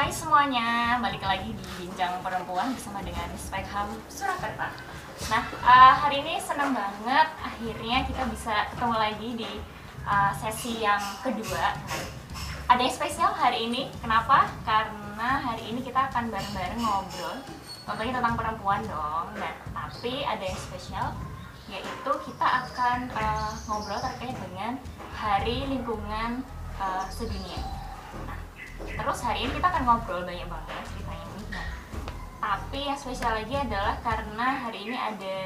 Hai semuanya, balik lagi di Bincang Perempuan bersama dengan Spekham Surakarta. Nah, uh, hari ini senang banget akhirnya kita bisa ketemu lagi di uh, sesi yang kedua. Ada yang spesial hari ini, kenapa? Karena hari ini kita akan bareng-bareng ngobrol Tentunya tentang perempuan dong. Nah, tapi ada yang spesial yaitu kita akan uh, ngobrol terkait dengan Hari Lingkungan uh, Sedunia. Terus hari ini kita akan ngobrol banyak banget ceritanya ini. Nah, tapi yang spesial lagi adalah karena hari ini ada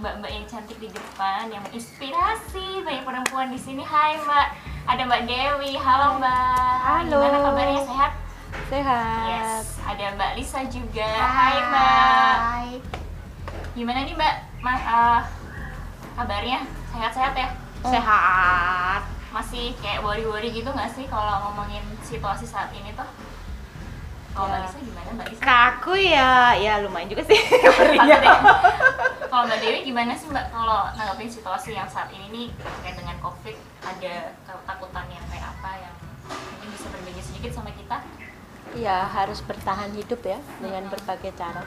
mbak-mbak yang cantik di depan yang menginspirasi banyak perempuan di sini. Hai Mbak, ada Mbak Dewi. Halo Mbak. Halo. Gimana kabarnya? Sehat? Sehat. Yes. Ada Mbak Lisa juga. Hai, Mbak. Hai. Gimana nih Mbak? Ma uh, kabarnya? Sehat-sehat ya? Sehat. Masih kayak worry-worry gitu nggak sih kalau ngomongin situasi saat ini tuh? Kalau Mbak Ya. Lisa gimana Mbak Lisa? Kaku ya, ya lumayan juga sih. Kalau Mbak Dewi gimana sih Mbak kalau nanggapin situasi yang saat ini nih terkait dengan COVID ada ketakutan yang kayak apa yang mungkin bisa berbeda sedikit sama kita? ya harus bertahan hidup ya dengan berbagai cara.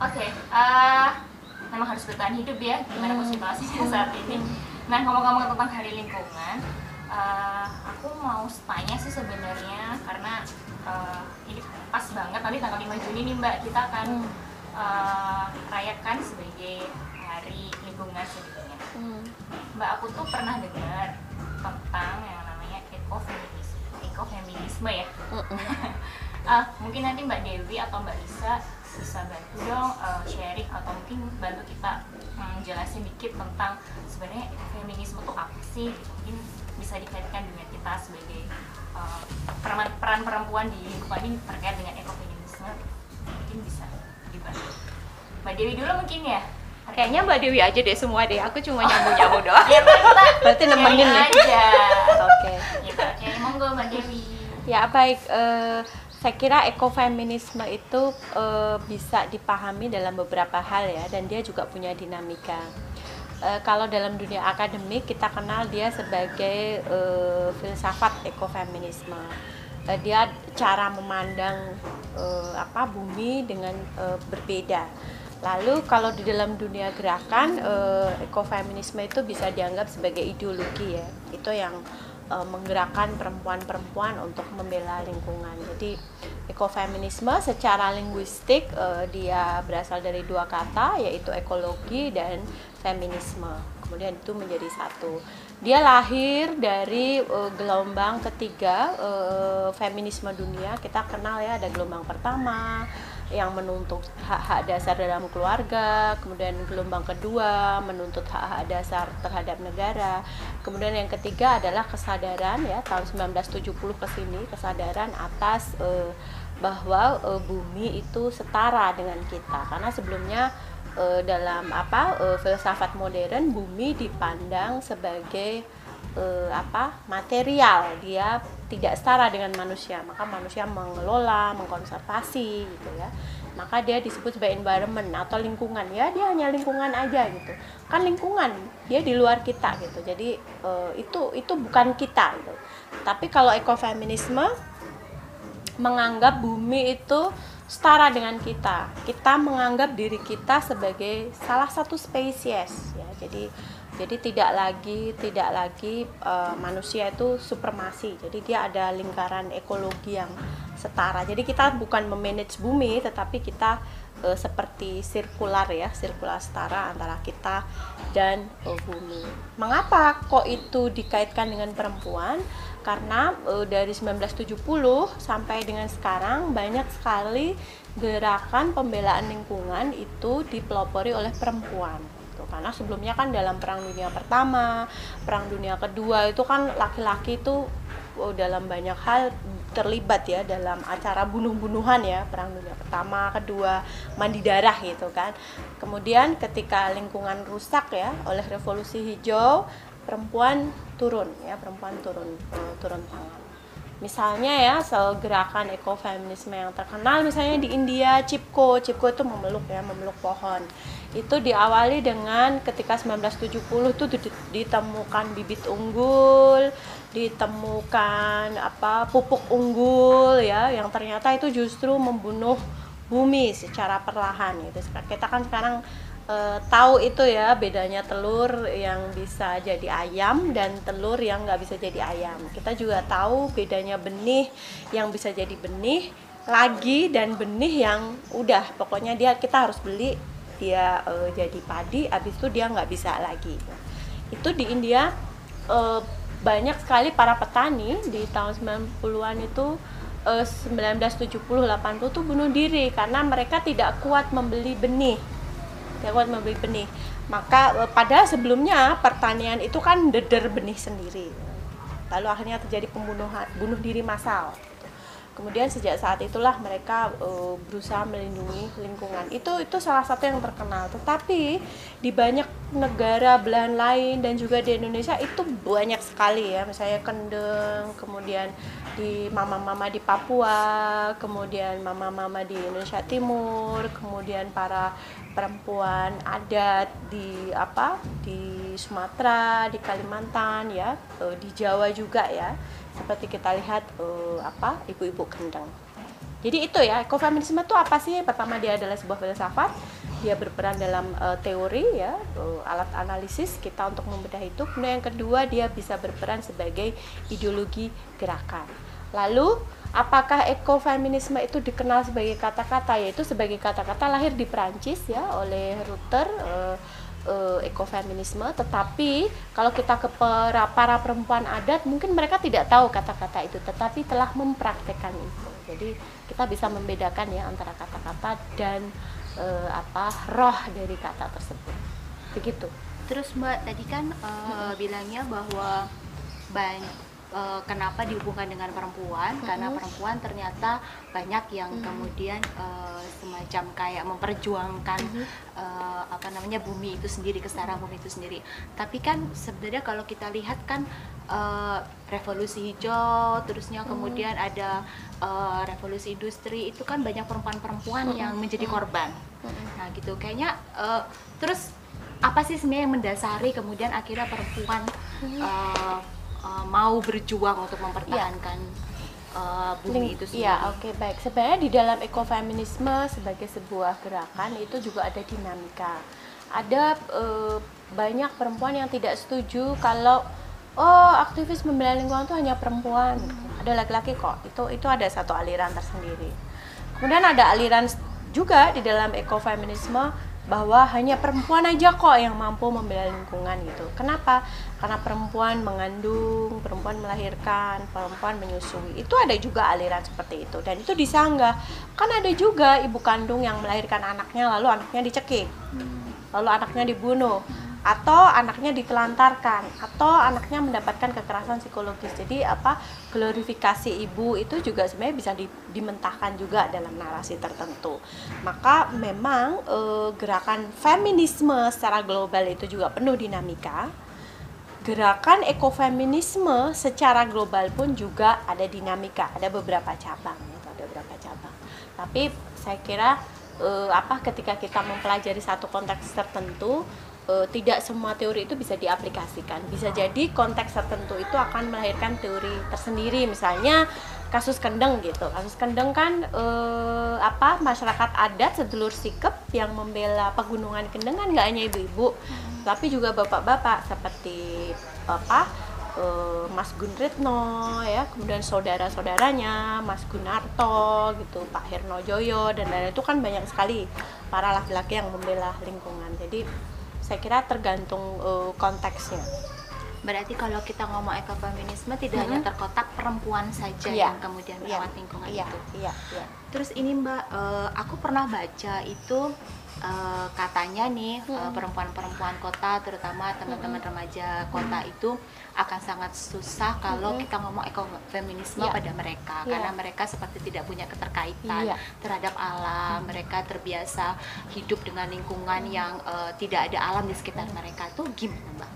Oke, eh, memang harus bertahan hidup ya, gimana pun situasinya saat ini. Nah, ngomong-ngomong tentang hari lingkungan, eh, aku mau tanya sih sebenarnya karena eh, ini pas banget nanti tanggal 5 Juni nih Mbak, kita akan Hmm. eh, rayakan sebagai hari lingkungan sedunia. Hmm. Mbak aku tuh pernah dengar tentang yang namanya ekofeminisme, ekofeminisme ya. Ah, mungkin nanti Mbak Dewi atau Mbak Lisa bisa bantu dong eh, sharing atau mungkin bantu kita mm, jelasin dikit tentang sebenarnya feminisme itu apa sih gitu. mungkin bisa dikaitkan dengan kita sebagai eh, peran, peran perempuan di lingkungan ini terkait dengan ekofeminisme mungkin bisa dibantu Mbak Dewi dulu mungkin ya Kayaknya Mbak Dewi aja deh semua deh. Aku cuma nyambung-nyambung doang. ya kita Berarti nemenin aja Oke. gitu oke monggo Mbak Dewi Ya baik. eh, saya kira ekofeminisme itu eh, bisa dipahami dalam beberapa hal ya, dan dia juga punya dinamika. Eh, kalau dalam dunia akademik kita kenal dia sebagai eh, filsafat ekofeminisme. Eh, dia cara memandang eh, apa bumi dengan eh, berbeda. Lalu kalau di dalam dunia gerakan eh, ekofeminisme itu bisa dianggap sebagai ideologi ya. Itu yang eh, menggerakkan perempuan-perempuan untuk membela lingkungan. Jadi ekofeminisme secara linguistik eh, dia berasal dari dua kata yaitu ekologi dan feminisme. Kemudian itu menjadi satu. Dia lahir dari eh, gelombang ketiga eh, feminisme dunia. Kita kenal ya ada gelombang pertama yang menuntut hak-hak dasar dalam keluarga, kemudian gelombang kedua menuntut hak-hak dasar terhadap negara, kemudian yang ketiga adalah kesadaran ya tahun 1970 ke sini kesadaran atas eh, bahwa eh, bumi itu setara dengan kita. Karena sebelumnya eh, dalam apa eh, filsafat modern bumi dipandang sebagai eh, apa material. Dia tidak setara dengan manusia. Maka manusia mengelola mengkonservasi gitu ya. Maka dia disebut sebagai environment atau lingkungan. Ya dia hanya lingkungan aja gitu. Kan lingkungan dia di luar kita gitu. Jadi eh, itu itu bukan kita gitu. Tapi kalau ekofeminisme menganggap bumi itu setara dengan kita. Kita menganggap diri kita sebagai salah satu spesies ya. Jadi jadi tidak lagi tidak lagi eh, manusia itu supremasi. Jadi dia ada lingkaran ekologi yang setara. Jadi kita bukan memanage bumi tetapi kita eh, seperti sirkular ya, sirkular setara antara kita dan eh, bumi. Mengapa kok itu dikaitkan dengan perempuan? Karena eh, dari 1970 sampai dengan sekarang banyak sekali gerakan pembelaan lingkungan itu dipelopori oleh perempuan. Gitu. Karena sebelumnya kan dalam Perang Dunia Pertama, Perang Dunia Kedua itu kan laki-laki itu oh, dalam banyak hal terlibat ya dalam acara bunuh-bunuhan ya Perang Dunia Pertama, Kedua, mandi darah gitu kan. Kemudian ketika lingkungan rusak ya oleh Revolusi Hijau, perempuan turun ya perempuan turun eh, turun tangan. Misalnya ya, gerakan ekofeminisme yang terkenal misalnya di India Cipko, Cipko itu memeluk ya, memeluk pohon. Itu diawali dengan ketika 1970 itu ditemukan bibit unggul, ditemukan apa pupuk unggul ya yang ternyata itu justru membunuh bumi secara perlahan gitu. Kita kan sekarang uh, tahu itu ya bedanya telur yang bisa jadi ayam dan telur yang nggak bisa jadi ayam. Kita juga tahu bedanya benih yang bisa jadi benih lagi dan benih yang udah pokoknya dia kita harus beli dia uh, jadi padi, habis itu dia nggak bisa lagi. Itu di India uh, banyak sekali para petani di tahun 90-an itu 1970 80 tuh bunuh diri karena mereka tidak kuat membeli benih lewat membeli benih. Maka eh, pada sebelumnya pertanian itu kan deder benih sendiri. Lalu akhirnya terjadi pembunuhan bunuh diri massal. Kemudian sejak saat itulah mereka uh, berusaha melindungi lingkungan. Itu itu salah satu yang terkenal. Tetapi di banyak negara belahan lain dan juga di Indonesia itu banyak sekali ya. Misalnya Kendeng, kemudian di mama-mama di Papua, kemudian mama-mama di Indonesia Timur, kemudian para perempuan adat di apa di Sumatera, di Kalimantan ya, uh, di Jawa juga ya. Seperti kita lihat uh, apa ibu-ibu kendang. Jadi itu ya, ekofeminisme itu apa sih? Pertama dia adalah sebuah filsafat, dia berperan dalam uh, teori ya, uh, alat analisis kita untuk membedah itu. Kemudian yang kedua dia bisa berperan sebagai ideologi gerakan. Lalu apakah ekofeminisme itu dikenal sebagai kata-kata yaitu sebagai kata-kata lahir di Prancis ya oleh Rutter uh, uh, ekofeminisme tetapi kalau kita ke para, para perempuan adat mungkin mereka tidak tahu kata-kata itu tetapi telah mempraktekkan itu. Jadi kita bisa membedakan ya antara kata-kata dan uh, apa roh dari kata tersebut. Begitu. Terus mbak tadi kan uh, bilangnya bahwa banyak uh, kenapa dihubungkan dengan perempuan mm-hmm. karena perempuan ternyata banyak yang mm-hmm. kemudian uh, semacam kayak memperjuangkan mm-hmm. uh, apa namanya bumi itu sendiri kesetaraan bumi itu sendiri tapi kan sebenarnya kalau kita lihat kan uh, revolusi hijau terusnya mm-hmm. kemudian ada uh, revolusi industri itu kan banyak perempuan-perempuan mm-hmm. yang menjadi korban mm-hmm. nah gitu kayaknya uh, terus apa sih sebenarnya yang mendasari kemudian akhirnya perempuan uh, uh, mau berjuang untuk mempertahankan ya. uh, bumi itu sendiri. Iya, oke okay, baik. Sebenarnya di dalam ekofeminisme sebagai sebuah gerakan itu juga ada dinamika. Ada uh, banyak perempuan yang tidak setuju kalau oh aktivis membela lingkungan itu hanya perempuan. Hmm. Ada laki-laki kok. Itu itu ada satu aliran tersendiri. Kemudian ada aliran juga di dalam ekofeminisme bahwa hanya perempuan aja kok yang mampu membela lingkungan gitu. Kenapa? Karena perempuan mengandung, perempuan melahirkan, perempuan menyusui. Itu ada juga aliran seperti itu dan itu disanggah. Kan ada juga ibu kandung yang melahirkan anaknya lalu anaknya dicekik. Lalu anaknya dibunuh atau anaknya ditelantarkan atau anaknya mendapatkan kekerasan psikologis. Jadi apa glorifikasi ibu itu juga sebenarnya bisa di, dimentahkan juga dalam narasi tertentu. Maka memang e, gerakan feminisme secara global itu juga penuh dinamika. Gerakan ekofeminisme secara global pun juga ada dinamika ada beberapa cabang gitu, ada beberapa cabang. Tapi saya kira e, apa ketika kita mempelajari satu konteks tertentu uh, tidak semua teori itu bisa diaplikasikan. Bisa jadi konteks tertentu itu akan melahirkan teori tersendiri. Misalnya kasus kendeng gitu. Kasus kendeng kan uh, apa masyarakat adat sedulur sikep yang membela pegunungan kendeng kan nggak hanya ibu-ibu, hmm. tapi juga bapak-bapak seperti apa uh, Mas Gunritno ya, kemudian saudara-saudaranya Mas Gunarto gitu, Pak Herno Joyo dan lain-lain itu kan banyak sekali para laki-laki yang membela lingkungan. Jadi saya kira tergantung uh, konteksnya berarti kalau kita ngomong ekofeminisme tidak hmm. hanya terkotak perempuan saja yeah. yang kemudian iya. merawat yeah. lingkungan yeah. itu yeah. Yeah. terus ini mbak uh, aku pernah baca itu uh, katanya nih hmm. perempuan-perempuan kota terutama teman-teman remaja kota itu akan sangat susah kalau kita ngomong ekofeminisme yeah. pada mereka yeah. karena mereka seperti tidak punya keterkaitan yeah. terhadap alam, mereka terbiasa hidup dengan lingkungan yang uh, tidak ada alam di sekitar mereka. Itu gimana, Mbak?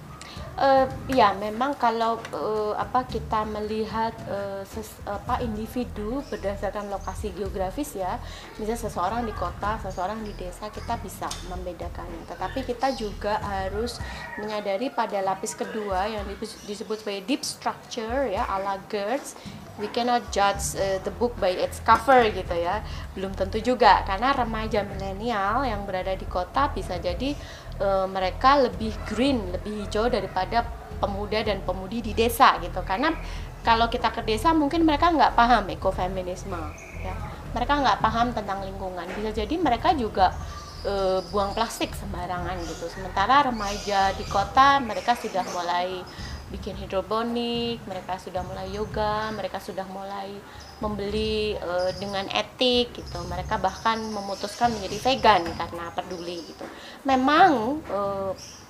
Uh, ya memang kalau uh, apa kita melihat uh, ses, apa individu berdasarkan lokasi geografis ya, misalnya seseorang di kota, seseorang di desa kita bisa membedakannya. Tetapi kita juga harus menyadari pada lapis kedua yang disebut sebagai deep structure ya ala we cannot judge uh, the book by its cover gitu ya belum tentu juga karena remaja milenial yang berada di kota bisa jadi uh, mereka lebih green lebih hijau daripada pemuda dan pemudi di desa gitu. Karena kalau kita ke desa mungkin mereka nggak paham ekofeminisme ya. Mereka nggak paham tentang lingkungan. Bisa jadi mereka juga uh, buang plastik sembarangan gitu. Sementara remaja di kota mereka sudah mulai bikin hidroponik, mereka sudah mulai yoga, mereka sudah mulai membeli e, dengan etik gitu. Mereka bahkan memutuskan menjadi vegan karena peduli gitu. Memang e,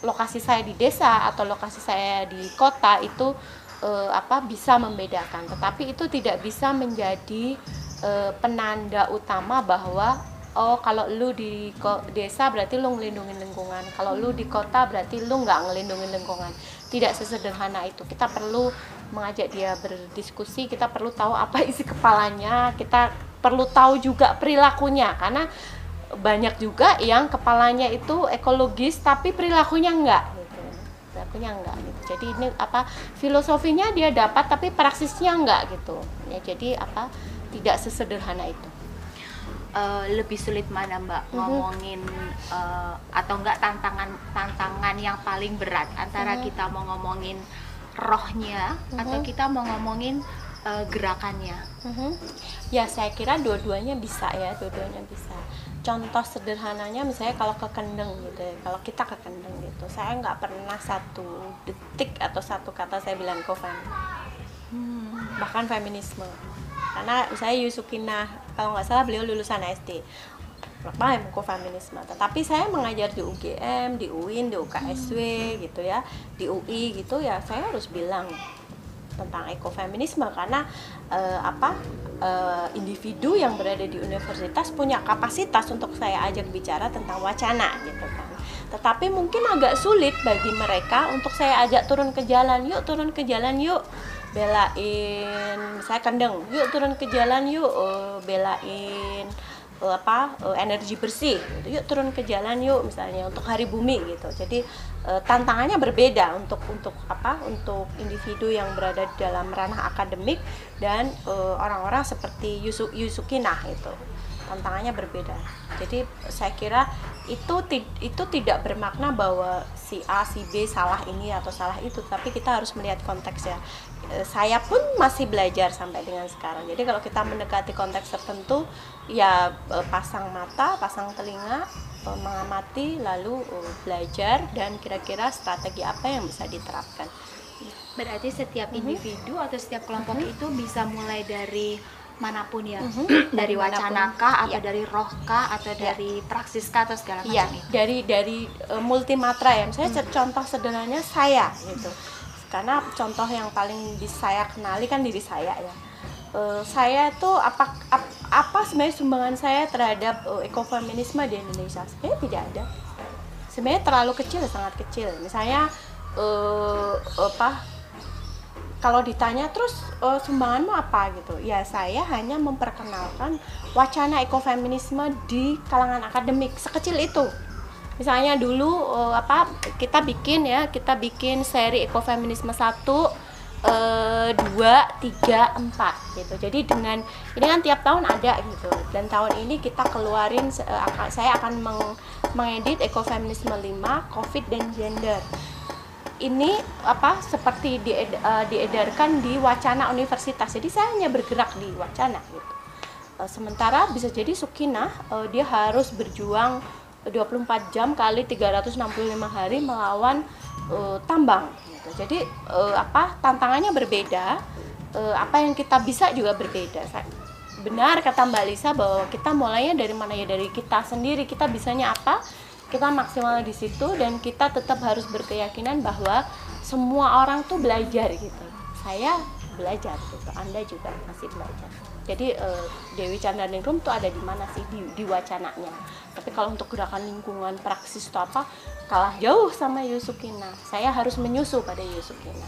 lokasi saya di desa atau lokasi saya di kota itu e, apa bisa membedakan, tetapi itu tidak bisa menjadi e, penanda utama bahwa oh kalau lu di desa berarti lu ngelindungin lingkungan kalau lu di kota berarti lu nggak ngelindungin lingkungan tidak sesederhana itu kita perlu mengajak dia berdiskusi kita perlu tahu apa isi kepalanya kita perlu tahu juga perilakunya. Karena banyak juga yang kepalanya itu ekologis tapi perilakunya enggak. Gitu perilakunya enggak. Gitu jadi ini apa filosofinya dia dapat tapi praksisnya enggak gitu. Ya jadi apa tidak sesederhana itu. Uh, lebih sulit mana mbak mm-hmm. ngomongin uh, atau enggak tantangan tantangan yang paling berat antara mm-hmm. kita mau ngomongin rohnya mm-hmm. atau kita mau ngomongin uh, gerakannya mm-hmm. ya saya kira dua-duanya bisa ya dua-duanya bisa contoh sederhananya misalnya kalau ke kendeng gitu ya kalau kita ke kendeng gitu saya nggak pernah satu detik atau satu kata saya bilang kofem hmm. bahkan feminisme karena saya Yusukina kalau nggak salah beliau lulusan SD apa yang feminisme? Tetapi saya mengajar di UGM di UIN di UKSW hmm. gitu ya. Di UI gitu ya saya harus bilang tentang ekofeminisme karena uh, apa uh, individu yang berada di universitas punya kapasitas untuk saya ajak bicara tentang wacana gitu kan. Tetapi mungkin agak sulit bagi mereka untuk saya ajak turun ke jalan yuk turun ke jalan yuk belain saya kendeng yuk turun ke jalan yuk uh, belain apa uh, energi bersih gitu. yuk turun ke jalan yuk misalnya untuk hari bumi gitu. Jadi uh, tantangannya berbeda untuk untuk apa untuk individu yang berada di dalam ranah akademik dan orang-orang uh, seperti Yusuk Yusukinah itu. Tantangannya berbeda. Jadi saya kira itu itu tidak bermakna bahwa si A si B salah ini atau salah itu. Tapi kita harus melihat konteksnya saya pun masih belajar sampai dengan sekarang. Jadi kalau kita mendekati konteks tertentu ya e, pasang mata pasang telinga e, mengamati lalu belajar dan kira-kira strategi apa yang bisa diterapkan berarti setiap mhm. individu atau setiap kelompok mm -hmm. itu bisa mulai dari mana pun ya mm-hmm. dari wacana kah atau ya. dari roh kah atau ya. dari praksis kah atau segala ya. macam itu dari dari uh, multimatra ya misalnya hmm. contoh sederhananya saya gitu karena contoh yang paling saya kenali kan diri saya ya uh, saya tuh apa ap, apa sebenarnya sumbangan saya terhadap uh, ekofeminisme di Indonesia? Sebenarnya tidak ada. Sebenarnya terlalu kecil sangat kecil. Misalnya uh, apa kalau ditanya terus uh, sumbanganmu apa? gitu. Ya saya hanya memperkenalkan wacana ekofeminisme di kalangan akademik sekecil itu. Misalnya dulu uh, apa kita bikin ya kita bikin seri ekofeminisme satu dua tiga empat gitu. Jadi dengan ini kan tiap tahun ada gitu. Dan tahun ini kita keluarin uh, saya akan meng mengedit ekofeminisme 5 covid dan gender. Ini apa seperti uh, diedarkan di wacana universitas. Jadi saya hanya bergerak di wacana gitu. Sementara bisa jadi Sukina uh, dia harus berjuang 24 jam kali 365 hari melawan uh, tambang. Gitu. jadi uh, apa tantangannya berbeda uh, apa yang kita bisa juga berbeda. Benar kata Mbak Lisa bahwa kita mulainya dari mana ya? Dari kita sendiri. Kita bisanya apa? Kita maksimal di situ dan kita tetap harus berkeyakinan bahwa semua orang tuh belajar gitu. Saya belajar gitu. Anda juga masih belajar jadi uh, Dewi Chandraningrum tuh ada di mana sih? Di, di wacananya. Tapi kalau untuk gerakan lingkungan praksis itu apa? Kalah jauh sama Yusukina. Saya harus menyusu pada Yusukina.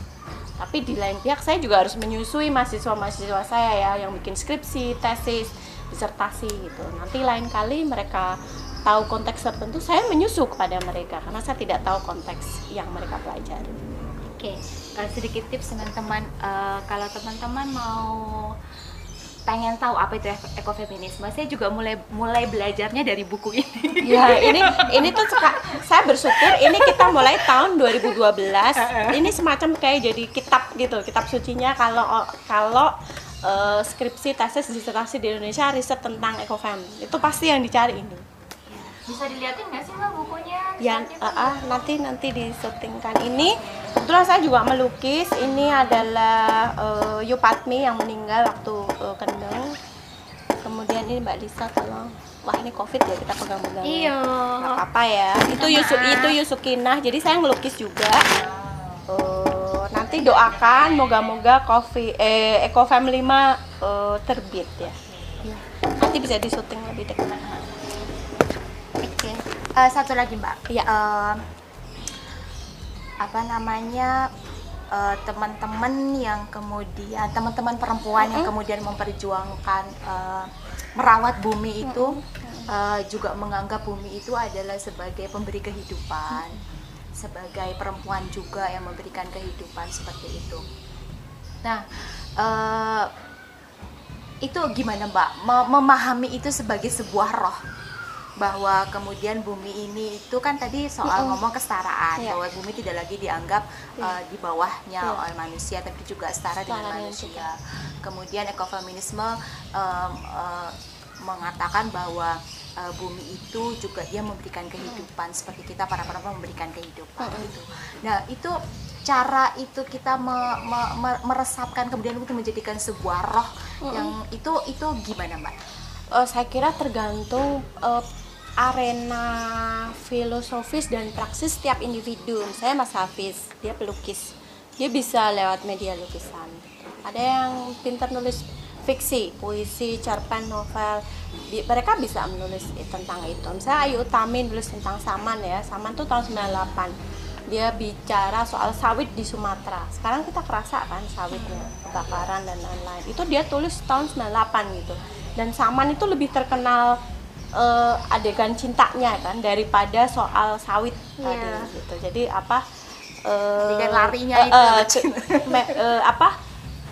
Tapi di lain pihak saya juga harus menyusui mahasiswa-mahasiswa saya ya yang bikin skripsi tesis disertasi gitu. Nanti lain kali mereka tahu konteks tertentu saya menyusu kepada mereka. Karena saya tidak tahu konteks yang mereka pelajari. Oke uh, sedikit tips teman-teman. Uh, kalau teman-teman mau pengen tahu apa itu ekofeminisme saya juga mulai mulai belajarnya dari buku ini. Ya ini ini tuh saya bersyukur ini kita mulai tahun 2012 ini semacam kayak jadi kitab gitu kitab sucinya kalau kalau uh, skripsi tesis disertasi di Indonesia riset tentang ekofem. Itu pasti yang dicari ini. Bisa dilihatin nggak sih mbak bukunya? Yang uh, uh, nanti nanti disyutingkan ini kebetulan saya juga melukis. Ini adalah uh, Yupatmi yang meninggal waktu uh, kendeng. Kemudian ini mbak Lisa kalau wah ini covid ya kita pegang-pegang iya. Apa apa ya. Itu Yusuk itu Yusukinah. Jadi saya ngelukis juga. Uh, nanti doakan moga-moga kopi eh Eco Family 5 uh, terbit ya. Nanti bisa disyuting lebih dekat. Uh, satu lagi mbak. Ya uh, apa namanya uh, teman-teman yang kemudian teman-teman perempuan yang kemudian memperjuangkan uh, merawat bumi itu uh, juga menganggap bumi itu adalah sebagai pemberi kehidupan sebagai perempuan juga yang memberikan kehidupan seperti itu. Nah uh, itu gimana mbak? Memahami itu sebagai sebuah roh bahwa kemudian bumi ini itu kan tadi soal mm ngomong kesetaraan yeah. bahwa bumi tidak lagi dianggap yeah. uh, di bawahnya yeah. oleh manusia tapi juga setara dengan manusia. Juga. Kemudian ekofeminisme um, uh, mengatakan bahwa uh, bumi itu juga dia memberikan kehidupan mm. seperti kita para perempuan memberikan kehidupan mm gitu. Nah, itu cara itu kita me, me, me, meresapkan kemudian itu menjadikan sebuah roh mm yang itu itu gimana, Mbak? Uh, saya kira tergantung uh, arena filosofis dan praksis setiap individu. Saya Mas Hafiz, dia pelukis. Dia bisa lewat media lukisan. Ada yang pintar nulis fiksi, puisi, cerpen, novel. Mereka bisa menulis tentang itu. Misalnya Ayu Utami nulis tentang Saman ya. Saman tuh tahun 98. Dia bicara soal sawit di Sumatera. Sekarang kita kerasa kan sawitnya, kebakaran dan lain-lain. Itu dia tulis tahun 98 gitu. Dan Saman itu lebih terkenal uh, adegan cintanya kan daripada soal sawit yeah. tadi gitu. Jadi apa uh, adegan larinya uh, itu uh, me, uh, apa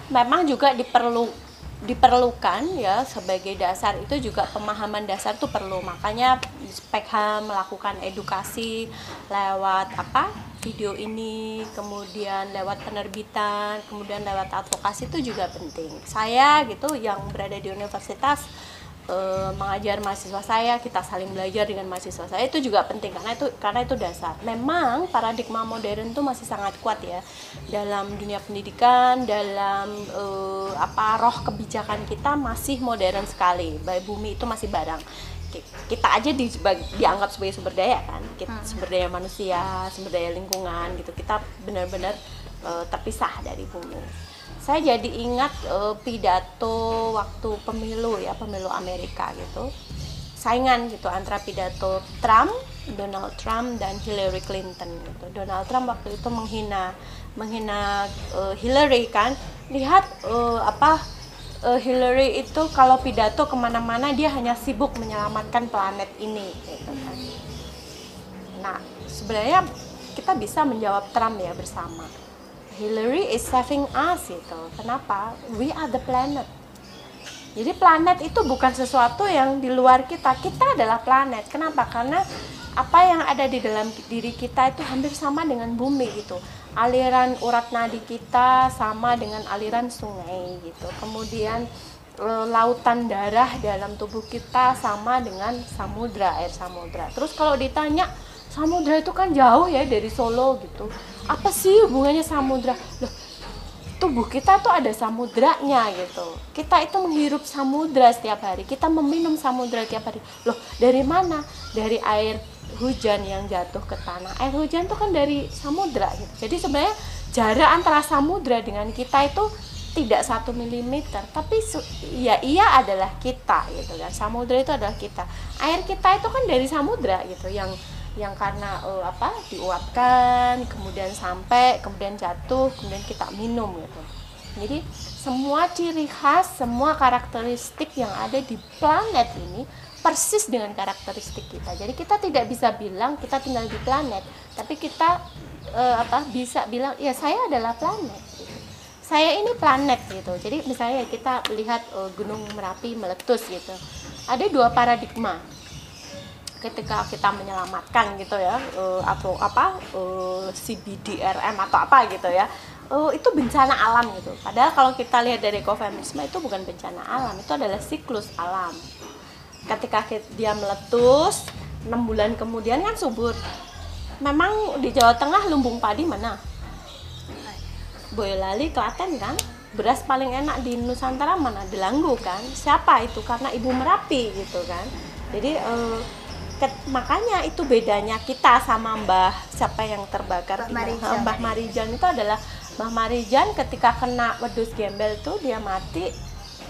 memang juga diperlu diperlukan ya sebagai dasar itu juga pemahaman dasar itu perlu makanya Spekha melakukan edukasi lewat apa video ini kemudian lewat penerbitan kemudian lewat advokasi itu juga penting saya gitu yang berada di universitas uh, mengajar mahasiswa saya kita saling belajar dengan mahasiswa saya itu juga penting karena itu karena itu dasar. Memang paradigma modern itu masih sangat kuat ya dalam dunia pendidikan dalam uh, apa roh kebijakan kita masih modern sekali. Baik bumi itu masih barang. Kita aja di, dianggap sebagai sumber daya kan? Kita, hmm. sumber daya manusia sumber daya lingkungan gitu. Kita benar-benar uh, terpisah dari bumi saya jadi ingat uh, pidato waktu pemilu ya pemilu Amerika gitu. Saingan gitu antara pidato Trump Donald Trump dan Hillary Clinton gitu. Donald Trump waktu itu menghina menghina uh, Hillary kan. Lihat uh, apa uh, Hillary itu kalau pidato ke mana-mana dia hanya sibuk menyelamatkan planet ini gitu kan. Nah sebenarnya kita bisa menjawab Trump ya bersama Hillary is saving us itu. Kenapa? We are the planet. Jadi planet itu bukan sesuatu yang di luar kita. Kita adalah planet. Kenapa? Karena apa yang ada di dalam diri kita itu hampir sama dengan bumi gitu. Aliran urat nadi kita sama dengan aliran sungai gitu. Kemudian e, lautan darah dalam tubuh kita sama dengan samudra air samudra. Terus kalau ditanya samudra itu kan jauh ya dari Solo gitu apa sih hubungannya samudra? Loh tubuh kita tuh ada samudranya gitu. Kita itu menghirup samudra setiap hari. Kita meminum samudra setiap hari. Loh dari mana? Dari air hujan yang jatuh ke tanah. Air hujan tuh kan dari samudra gitu. Jadi sebenarnya jarak antara samudra dengan kita itu tidak satu milimeter. Tapi ya ia adalah kita gitu kan. Samudra itu adalah kita. Air kita itu kan dari samudra gitu yang yang karena uh, apa diuapkan kemudian sampai kemudian jatuh kemudian kita minum gitu. Jadi semua ciri khas semua karakteristik yang ada di planet ini persis dengan karakteristik kita. Jadi kita tidak bisa bilang kita tinggal di planet tapi kita uh, apa bisa bilang ya saya adalah planet. Saya ini planet gitu. Jadi misalnya kita lihat uh, gunung merapi meletus gitu. Ada dua paradigma ketika kita menyelamatkan gitu ya uh, atau apa uh, CBDRM atau apa gitu ya uh, itu bencana alam gitu. Padahal kalau kita lihat dari ekofeminisme itu bukan bencana alam itu adalah siklus alam. Ketika dia meletus enam bulan kemudian kan subur. Memang di Jawa Tengah lumbung padi mana? Boyolali Klaten kan? Beras paling enak di Nusantara mana? Delanggu kan? Siapa itu? Karena ibu Merapi gitu kan. Jadi eh, ke, makanya itu bedanya kita sama Mbah siapa yang terbakar Mbah Marijan. Mbah Marijan itu adalah Mbah Marijan ketika kena wedus gembel tuh dia mati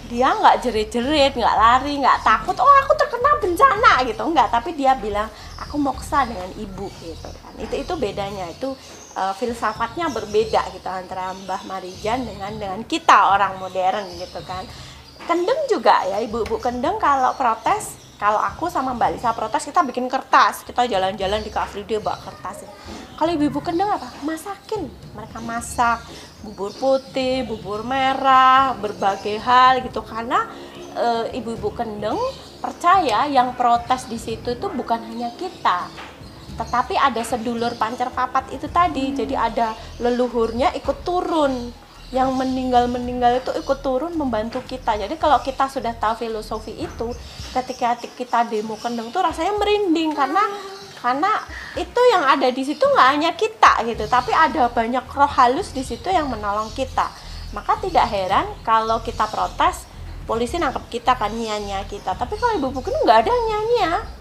dia nggak jerit-jerit, nggak lari, nggak takut. Oh aku terkena bencana gitu, nggak. Tapi dia bilang aku moksa dengan ibu gitu kan. Itu itu bedanya itu uh, filsafatnya berbeda gitu antara Mbah Marijan dengan dengan kita orang modern gitu kan. Kendeng juga ya ibu-ibu kendeng kalau protes kalau aku sama Mbak Lisa protes kita bikin kertas. Kita jalan-jalan di Kak Frida bawa kertas. Kalau ibu-ibu kendeng apa? Masakin. Mereka masak bubur putih bubur merah berbagai hal gitu. Karena e, ibu-ibu kendeng percaya yang protes di situ itu bukan hanya kita. Tetapi ada sedulur pancer papat itu tadi. Hmm. jadi ada leluhurnya ikut turun yang meninggal meninggal itu ikut turun membantu kita. Jadi kalau kita sudah tahu filosofi itu ketika kita demo kendeng tuh rasanya merinding karena karena itu yang ada di situ nggak hanya kita gitu tapi ada banyak roh halus di situ yang menolong kita. Maka tidak heran kalau kita protes polisi nangkep kita kan nyanyi kita. Tapi kalau ibu buku nggak ada nyanyi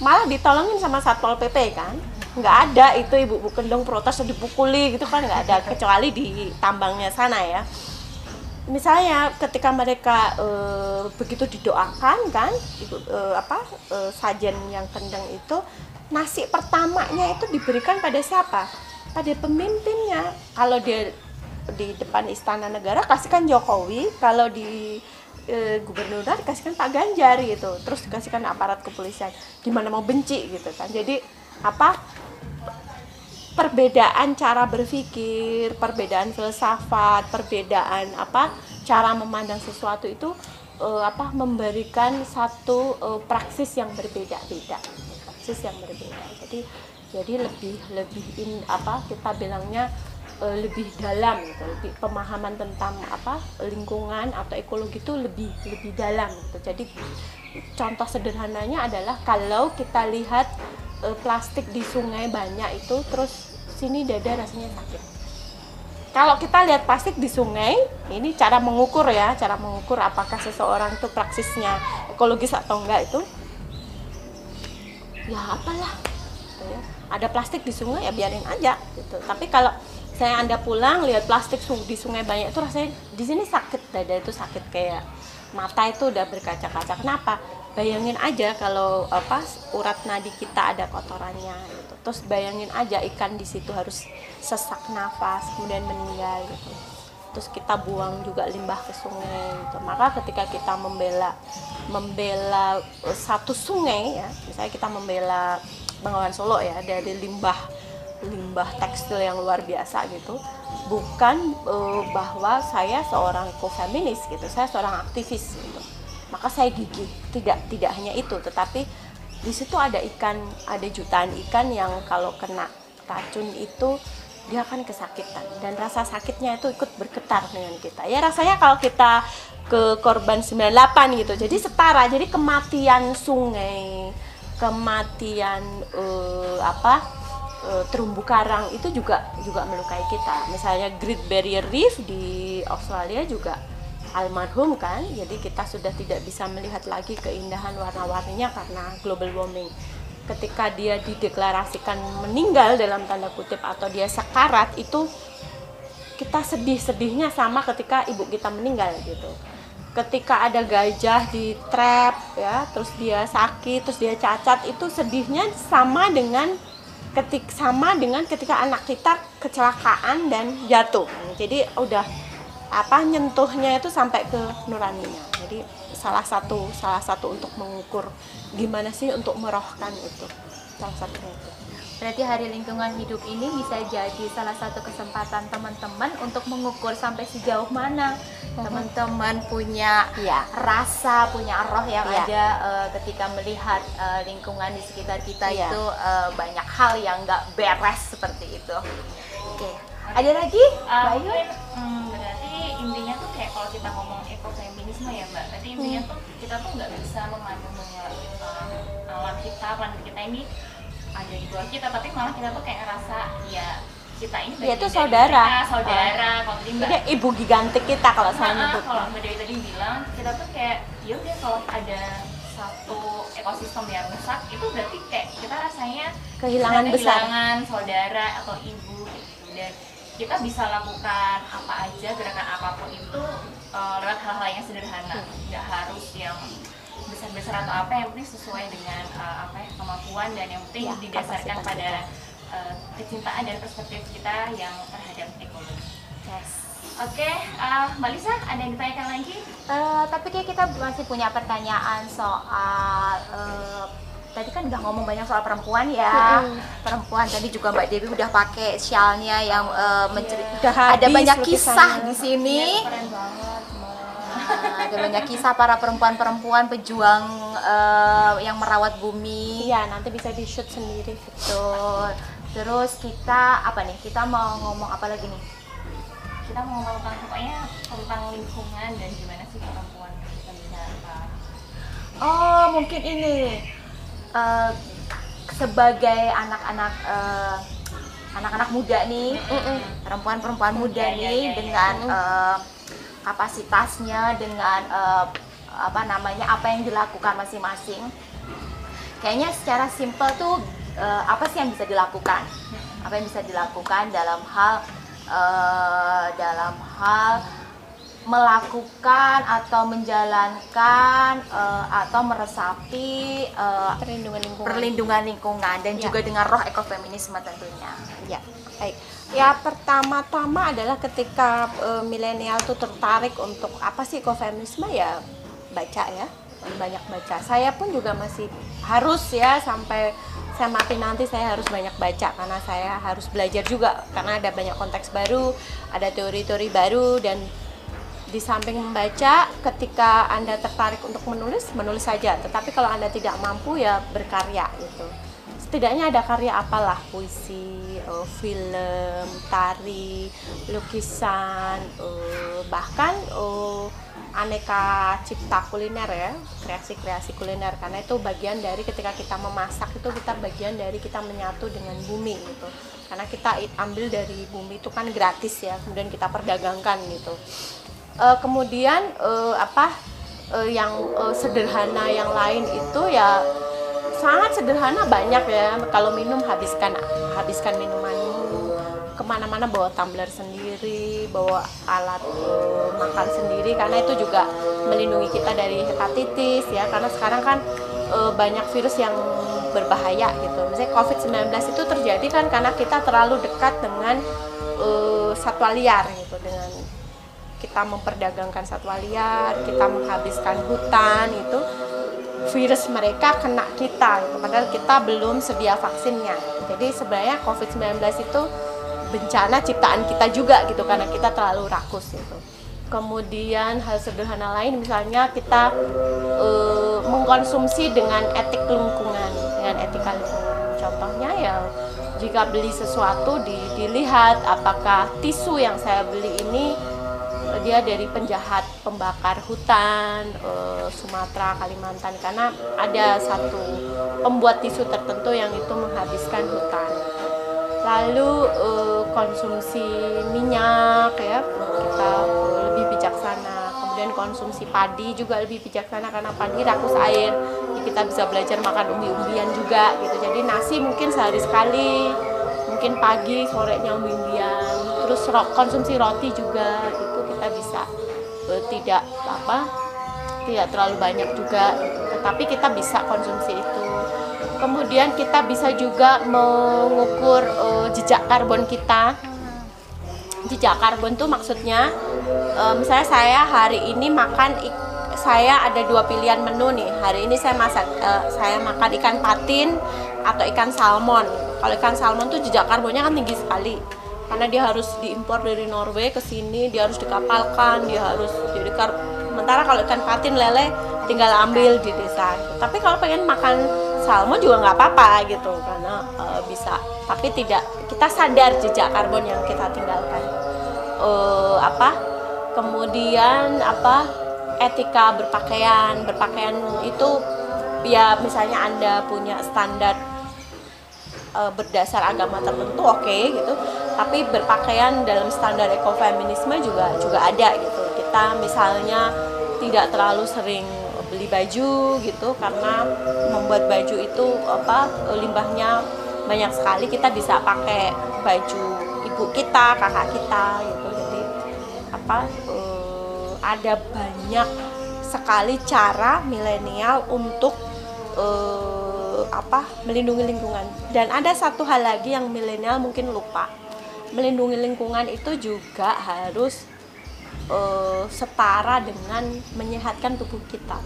malah ditolongin sama satpol pp kan nggak ada itu ibu kendong protes dipukuli gitu kan nggak ada. Kecuali di tambangnya sana ya. Misalnya ketika mereka e, begitu didoakan kan ibu e, apa e, sajen yang kendang itu nasi pertamanya itu diberikan pada siapa? Pada pemimpinnya. Kalau dia di depan istana negara kasihkan Jokowi. Kalau di e, gubernur dikasihkan Pak Ganjar gitu. Terus dikasihkan aparat kepolisian. Gimana mau benci gitu kan. Jadi apa perbedaan cara berpikir perbedaan filsafat perbedaan apa cara memandang sesuatu itu e, apa memberikan satu e, praksis yang berbeda-beda praksis yang berbeda jadi jadi lebih lebih in, apa kita bilangnya uh, lebih dalam gitu, lebih pemahaman tentang apa lingkungan atau ekologi itu lebih lebih dalam gitu. Jadi contoh sederhananya adalah kalau kita lihat uh, plastik di sungai banyak itu terus sini dada rasanya sakit. Kalau kita lihat plastik di sungai, ini cara mengukur ya, cara mengukur apakah seseorang itu praksisnya ekologis atau enggak itu. Ya apalah, gitu ya. ada plastik di sungai ya biarin aja gitu. Tapi kalau saya anda pulang lihat plastik di sungai banyak itu rasanya di sini sakit dada itu sakit kayak mata itu udah berkaca-kaca kenapa bayangin aja kalau apa urat nadi kita ada kotorannya gitu. Terus bayangin aja ikan di situ harus sesak nafas kemudian meninggal gitu. Terus kita buang juga limbah ke sungai gitu. Maka ketika kita membela membela satu sungai ya misalnya kita membela Bengawan Solo ya dari limbah limbah tekstil yang luar biasa gitu bukan uh, bahwa saya seorang ekofeminis gitu saya seorang aktivis gitu maka saya gigih. Tidak tidak hanya itu tetapi di situ ada ikan ada jutaan ikan yang kalau kena racun itu dia akan kesakitan. Dan rasa sakitnya itu ikut bergetar dengan kita. Ya rasanya kalau kita ke korban 98 gitu. Jadi setara jadi kematian sungai kematian uh, apa uh, terumbu karang itu juga juga melukai kita. Misalnya Great Barrier Reef di Australia juga almarhum kan. Jadi kita sudah tidak bisa melihat lagi keindahan warna-warninya karena global warming. Ketika dia dideklarasikan meninggal dalam tanda kutip atau dia sekarat itu kita sedih-sedihnya sama ketika ibu kita meninggal gitu ketika ada gajah di trap ya terus dia sakit terus dia cacat itu sedihnya sama dengan ketik sama dengan ketika anak kita kecelakaan dan jatuh jadi udah apa nyentuhnya itu sampai ke nuraninya jadi salah satu salah satu untuk mengukur gimana sih untuk merohkan itu salah satunya itu Berarti Hari Lingkungan Hidup ini bisa jadi salah satu kesempatan teman-teman untuk mengukur sampai sejauh mana teman-teman punya Iya. rasa, punya roh yang Iya. ada eh, ketika melihat eh, lingkungan di sekitar kita Iya. itu eh, banyak hal yang nggak beres seperti itu. Oke, ada lagi? Uh, Bayu? hmm, berarti intinya tuh kayak kalau kita ngomong ekofeminisme ya mbak. Berarti intinya tuh kita tuh nggak bisa memandang bahwa uh, alam kita planet kita ini ada di bawah kita tapi malah kita tuh kayak ngerasa ya kita ini Dia tuh saudara. mereka, saudara kalau tadi mbak. Ibu gigantik kita kalau saya Nah, nyebut kalau Mbak Dewi tadi bilang kita tuh kayak ya udah kalau ada satu ekosistem yang rusak itu berarti kayak kita rasanya Kehilangan ada besar. kehilangan saudara atau ibu. Gitu dan kita bisa lakukan apa aja yang sederhana. Nggak harus yang besar-besar atau apa yang penting sesuai dengan uh, apa ya kemampuan dan yang penting Ya, didasarkan pada uh, kecintaan dan perspektif kita yang terhadap ekologi. Yes. Oke, uh, Mbak Lisa, ada yang ditanyakan lagi? Eh, tapi kayak kita masih punya pertanyaan soal eh, tadi kan udah ngomong banyak soal perempuan ya. Perempuan tadi juga Mbak Dewi udah pakai shawlnya yang eh, menceri- Udah ada banyak kisah di sini. Iya, ada banyak kisah para perempuan-perempuan pejuang eh, yang merawat bumi. Iya nanti bisa di shoot sendiri. Betul. Terus kita apa nih? Kita mau ngomong apa lagi nih? Kita mau ngomong tentang pokoknya tentang lingkungan dan gimana sih perempuan kita bisa uh, Oh, mungkin ini Eh, sebagai anak-anak eh, anak-anak muda nih, perempuan-perempuan muda nih iya, iya. dengan eh, kapasitasnya, dengan eh, apa namanya apa yang dilakukan masing-masing. Kayaknya secara simpel tuh eh, apa sih yang bisa dilakukan? Apa yang bisa dilakukan dalam hal eh, dalam hal melakukan atau menjalankan eh, atau meresapi eh, perlindungan lingkungan perlindungan lingkungan dan Ya. juga dengan roh ekofeminisme tentunya. Ya, baik. Ya pertama-tama adalah ketika eh, milenial tuh tertarik untuk apa sih ekofeminisme ya baca ya, banyak baca. Saya pun juga masih harus ya sampai saya mati nanti saya harus banyak baca karena saya harus belajar juga karena ada banyak konteks baru, ada teori-teori baru dan di samping membaca ketika anda tertarik untuk menulis menulis saja. Tetapi kalau anda tidak mampu ya berkarya gitu setidaknya ada karya apalah puisi eh, film tari lukisan eh, bahkan eh, aneka cipta kuliner ya kreasi-kreasi kuliner. Karena itu bagian dari ketika kita memasak itu kita bagian dari kita menyatu dengan bumi gitu. Karena kita ambil dari bumi itu kan gratis ya kemudian kita perdagangkan gitu. Eh, kemudian eh, apa eh, yang eh, sederhana yang lain itu ya sangat sederhana banyak ya. Kalau minum habiskan habiskan minumanmu ke mana-mana bawa tumbler sendiri bawa alat eh, makan sendiri. Karena itu juga melindungi kita dari hepatitis ya. Karena sekarang kan eh, banyak virus yang berbahaya gitu. Misalnya covid-19 itu terjadi kan karena kita terlalu dekat dengan eh, satwa liar gitu. Dengan kita memperdagangkan satwa liar, kita menghabiskan hutan itu virus mereka kena kita gitu. padahal kita belum sedia vaksinnya. Jadi sebenarnya COVID-19 itu bencana ciptaan kita juga gitu karena kita terlalu rakus gitu. Kemudian hal sederhana lain misalnya kita eh, mengkonsumsi dengan etik lingkungan, dengan etika lingkungan. Contohnya ya jika beli sesuatu di- dilihat apakah tisu yang saya beli ini dia dari penjahat pembakar hutan eh, Sumatera Kalimantan. Karena ada satu pembuat tisu tertentu yang itu menghabiskan hutan. Lalu eh, konsumsi minyak ya kita lebih bijaksana. Kemudian konsumsi padi juga lebih bijaksana karena padi rakus air. Kita bisa belajar makan umbi-umbian juga gitu. Jadi nasi mungkin sehari sekali mungkin pagi sorenya umbi-umbian. Terus konsumsi roti juga itu bisa eh, tidak apa tidak terlalu banyak juga tetapi kita bisa konsumsi itu. Kemudian kita bisa juga mengukur eh, jejak karbon kita. Jejak karbon tuh maksudnya eh, misalnya saya hari ini makan saya ada dua pilihan menu nih. Hari ini saya masak eh, saya makan ikan patin atau ikan salmon. Kalau ikan salmon tuh jejak karbonnya kan tinggi sekali karena dia harus diimpor dari Norway ke sini dia harus dikapalkan dia harus jadi kar sementara kalau ikan patin lele tinggal ambil di desa. Tapi kalau pengen makan salmon juga nggak apa-apa gitu karena eh, bisa. Tapi tidak kita sadar jejak karbon yang kita tinggalkan. Eh, apa? Kemudian apa? Etika berpakaian berpakaian itu ya misalnya anda punya standar eh, berdasar agama tertentu oke gitu tapi berpakaian dalam standar ekofeminisme juga juga ada gitu. Kita misalnya tidak terlalu sering beli baju gitu karena membuat baju itu apa limbahnya banyak sekali. Kita bisa pakai baju ibu kita kakak kita gitu. Jadi apa eh, ada banyak sekali cara milenial untuk eh, apa melindungi lingkungan. Dan ada satu hal lagi yang milenial mungkin lupa melindungi lingkungan itu juga harus eh, setara dengan menyehatkan tubuh kita.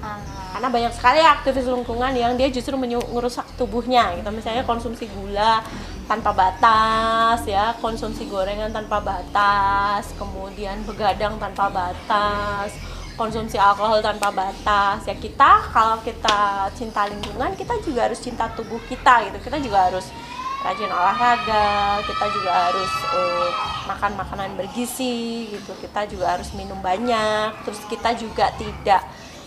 Ah, karena banyak sekali aktivis lingkungan yang dia justru ngerusak tubuhnya gitu. Misalnya konsumsi gula tanpa batas ya. Konsumsi gorengan tanpa batas kemudian begadang tanpa batas konsumsi alkohol tanpa batas. Ya kita kalau kita cinta lingkungan kita juga harus cinta tubuh kita gitu. Kita juga harus rajin olahraga kita juga harus eh, makan makanan bergizi gitu. Kita juga harus minum banyak. Terus kita juga tidak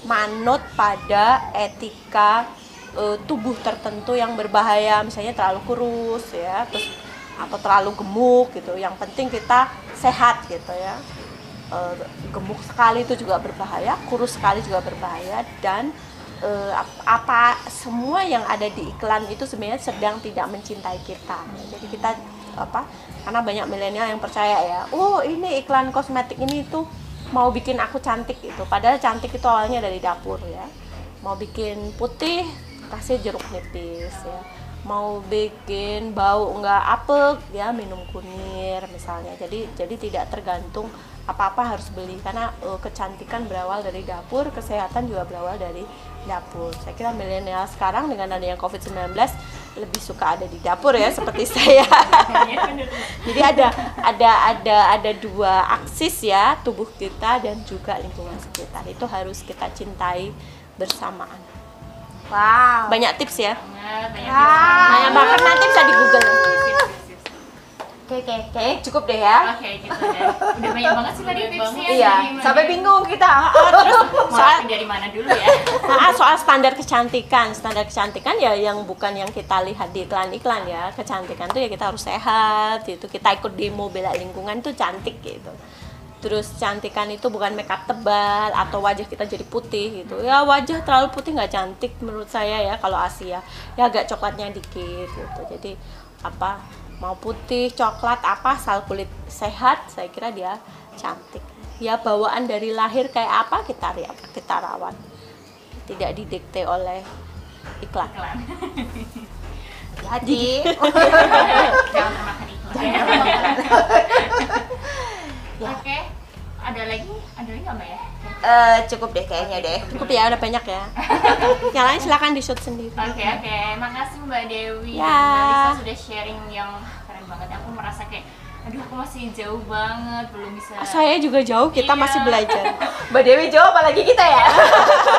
manut pada etika eh, tubuh tertentu yang berbahaya. Misalnya terlalu kurus ya terus atau terlalu gemuk gitu. Yang penting kita sehat gitu ya. Eh, gemuk sekali itu juga berbahaya kurus sekali juga berbahaya dan ap- apa semua yang ada di iklan itu sebenarnya sedang tidak mencintai kita. Jadi kita apa karena banyak milenial yang percaya ya oh ini iklan kosmetik ini tuh mau bikin aku cantik gitu. Padahal cantik itu awalnya dari dapur ya. Mau bikin putih kasih jeruk nipis ya. Mau bikin bau nggak apel ya minum kunir misalnya. Jadi jadi tidak tergantung apa-apa harus beli. Karena eh, kecantikan berawal dari dapur kesehatan juga berawal dari dapur. Saya kira milenial sekarang dengan adanya covid-19 lebih suka ada di dapur ya seperti saya. Jadi ada ada ada ada dua aksis ya tubuh kita dan juga lingkungan sekitar. Itu harus kita cintai bersamaan. Wow. Banyak tips ya? Banyak, banyak banyak banget. Nanti bisa di google oke oke oke. Cukup deh ya. Oke gitu deh. Udah banyak banget sih tadi tipsnya. iya sampai bingung kita. Terus soal dari mana dulu ya? Ah, soal standar kecantikan. Standar kecantikan ya yang bukan yang kita lihat di iklan-iklan ya. Kecantikan tuh ya kita harus sehat gitu. Kita ikut demo bela lingkungan tuh cantik gitu. Terus cantikan itu bukan makeup tebal atau wajah kita jadi putih gitu. Ya wajah terlalu putih nggak cantik menurut saya ya kalau Asia. Ya agak coklatnya dikit gitu. Jadi apa mau putih coklat apa asal kulit sehat saya kira dia cantik ya bawaan dari lahir kayak apa kita ri- kita rawat tidak didikte oleh iklan Iklan. hati Jangan termakan iklan. Oke. Ada lagi? Ada lagi nggak mbak ya? Eh, cukup deh kayaknya deh cukup ya udah banyak ya yang lain silakan di shoot sendiri Oke oke, makasih Mbak Dewi Ya. Mbak Lisa sudah sharing yang keren banget. Aku merasa kayak, aduh aku masih jauh banget, belum bisa. saya juga jauh kita Iya. masih belajar Mbak Dewi jawab apalagi kita ya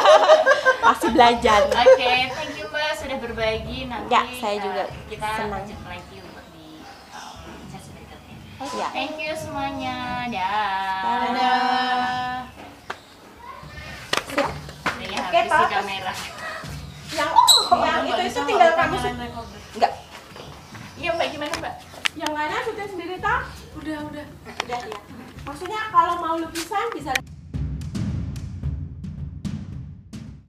masih belajar Oke, thank you Mbak sudah berbagi. Nanti Ya, saya uh, juga kita senang. lanjut lagi untuk di um, sesi berikutnya. ya Thank you semuanya. Dah. Dadah. Ya, Oke, habis di Pak. kamera. yang yang itu itu tinggal kamu enggak Iya Mbak, gimana Mbak? yang lainnya syuting sendiri tak udah udah udah ya maksudnya kalau mau lukisan bisa